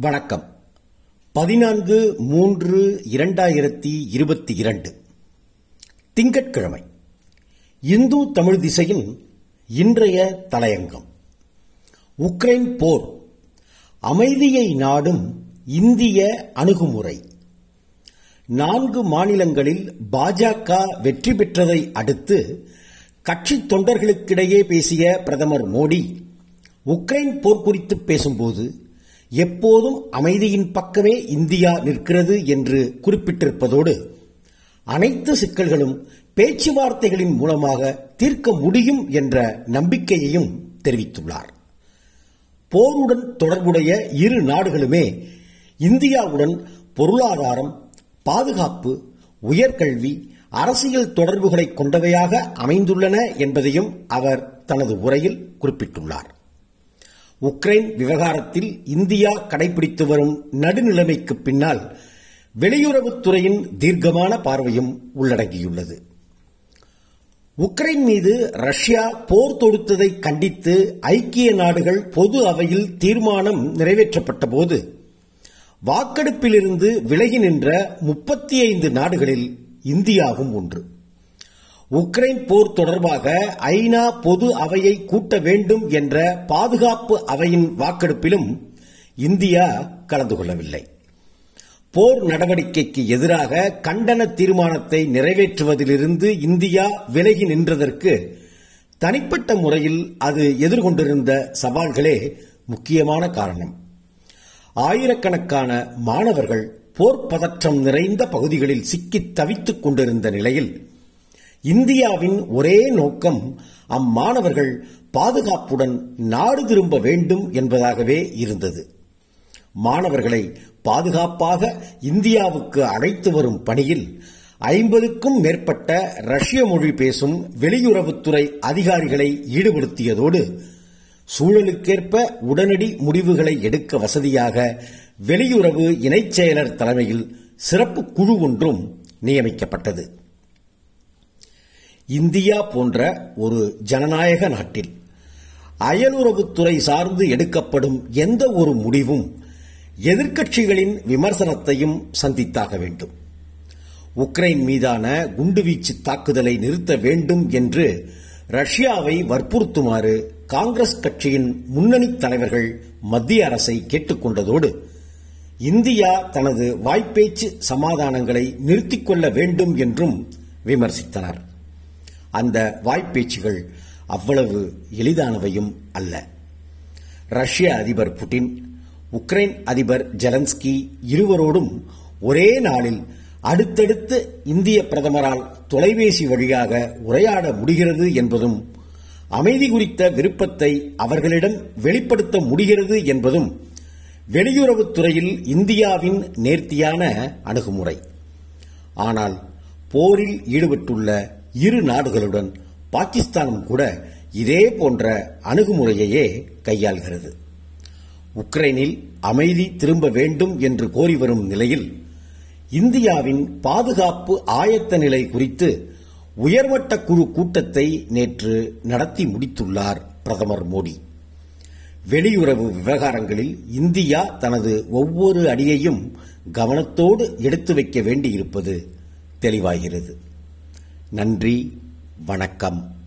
வணக்கம். பதினான்கு மூன்று இரண்டாயிரத்தி இருபத்தி இரண்டு. திங்கட்கிழமை. இந்து தமிழ் திசையின் இன்றைய தலையங்கம். உக்ரைன் போர். அமைதியை நாடும் இந்திய அணுகுமுறை. நான்கு மாநிலங்களில் பாஜக வெற்றி பெற்றதை அடுத்து கட்சி தொண்டர்களுக்கிடையே பேசிய பிரதமர் மோடி உக்ரைன் போர் குறித்து பேசும்போது எப்போதும் அமைதியின் பக்கமே இந்தியா நிற்கிறது என்று குறிப்பிட்டிருப்பதோடு அனைத்து சிக்கல்களும் பேச்சுவார்த்தைகளின் மூலமாக தீர்க்க முடியும் என்ற நம்பிக்கையையும் தெரிவித்துள்ளார். போருடன் தொடர்புடைய இரு நாடுகளுமே இந்தியாவுடன் பொருளாதாரம் பாதுகாப்பு உயர்கல்வி அரசியல் தொடர்புகளை கொண்டவையாக அமைந்துள்ளன என்பதையும் அவர் தனது உரையில் குறிப்பிட்டுள்ளார். உக்ரைன் விவகாரத்தில் இந்தியா கடைபிடித்து வரும் நடுநிலைமைக்கு பின்னால் வெளியுறவுத்துறையின் தீர்க்கமான பார்வையும் உள்ளடங்கியுள்ளது. உக்ரைன் மீது ரஷ்யா போர் தொடுத்ததை கண்டித்து ஐக்கிய நாடுகள் பொது அவையில் தீர்மானம் நிறைவேற்றப்பட்ட போது வாக்கெடுப்பிலிருந்து விலகி நின்ற முப்பத்தி ஐந்து நாடுகளில் இந்தியாவும் ஒன்று. உக்ரைன் போர் தொடர்பாக ஐநா பொது அவையை கூட்ட வேண்டும் என்ற பாதுகாப்பு அவையின் வாக்கெடுப்பிலும் இந்தியா கலந்து கொள்ளவில்லை. போர் நடவடிக்கைக்கு எதிராக கண்டன தீர்மானத்தை நிறைவேற்றுவதிலிருந்து இந்தியா விலகி நின்றதற்கு தனிப்பட்ட முறையில் அது எதிர்கொண்டிருந்த சவால்களே முக்கியமான காரணம். ஆயிரக்கணக்கான மாணவர்கள் போர் பதற்றம் நிறைந்த பகுதிகளில் சிக்கி தவித்துக் கொண்டிருந்த நிலையில் இந்தியாவின் ஒரே நோக்கம் அம்மாணவர்கள் பாதுகாப்புடன் நாடு திரும்ப வேண்டும் என்பதாகவே இருந்தது. மாணவர்களை பாதுகாப்பாக இந்தியாவுக்கு அழைத்து வரும் பணியில் ஐம்பதுக்கும் மேற்பட்ட ரஷ்ய மொழி பேசும் வெளியுறவுத்துறை அதிகாரிகளை ஈடுபடுத்தியதோடு சூழலுக்கேற்ப உடனடி முடிவுகளை எடுக்க வசதியாக வெளியுறவு இணைச் செயலர் தலைமையில் சிறப்பு குழு ஒன்றும் நியமிக்கப்பட்டது. இந்தியா போன்ற ஒரு ஜனநாயக நாட்டில் அயலுறவுத்துறை சார்ந்து எடுக்கப்படும் எந்த ஒரு முடிவும் எதிர்க்கட்சிகளின் விமர்சனத்தையும் சந்தித்தாக வேண்டும். உக்ரைன் மீதான குண்டுவீச்சு தாக்குதலை நிறுத்த வேண்டும் என்று ரஷ்யாவை வற்புறுத்துமாறு காங்கிரஸ் கட்சியின் முன்னணி தலைவர்கள் மத்திய அரசை கேட்டுக்கொண்டதோடு இந்தியா தனது வாய்ப்பேச்சு சமாதானங்களை நிறுத்திக் கொள்ள வேண்டும் என்றும் விமர்சித்தனர். அந்த வாய்ப்பேச்சுகள் அவ்வளவு எளிதானவையும் அல்ல. ரஷ்ய அதிபர் புட்டின் உக்ரைன் அதிபர் ஜெலன்ஸ்கி இருவரோடும் ஒரே நாளில் அடுத்தடுத்து இந்திய பிரதமரால் தொலைபேசி வழியாக உரையாட முடிகிறது என்பதும் அமைதி குறித்த விருப்பத்தை அவர்களிடம் வெளிப்படுத்த முடிகிறது என்பதும் வெளியுறவுத்துறையில் இந்தியாவின் நேர்த்தியான அணுகுமுறை. ஆனால் போரில் ஈடுபட்டுள்ள இரு நாடுகளுடன் பாகிஸ்தானும் கூட இதே போன்ற அணுகுமுறையையே கையாள்கிறது. உக்ரைனில் அமைதி திரும்ப வேண்டும் என்று கோரி வரும் நிலையில் இந்தியாவின் பாதுகாப்பு ஆயத்த நிலை குறித்து உயர்மட்ட குழு கூட்டத்தை நேற்று நடத்தி முடித்துள்ளார் பிரதமர் மோடி. வெளியுறவு விவகாரங்களில் இந்தியா தனது ஒவ்வொரு அடியையும் கவனத்தோடு எடுத்து வைக்க வேண்டியிருப்பது தெளிவாகிறது. நன்றி வணக்கம்.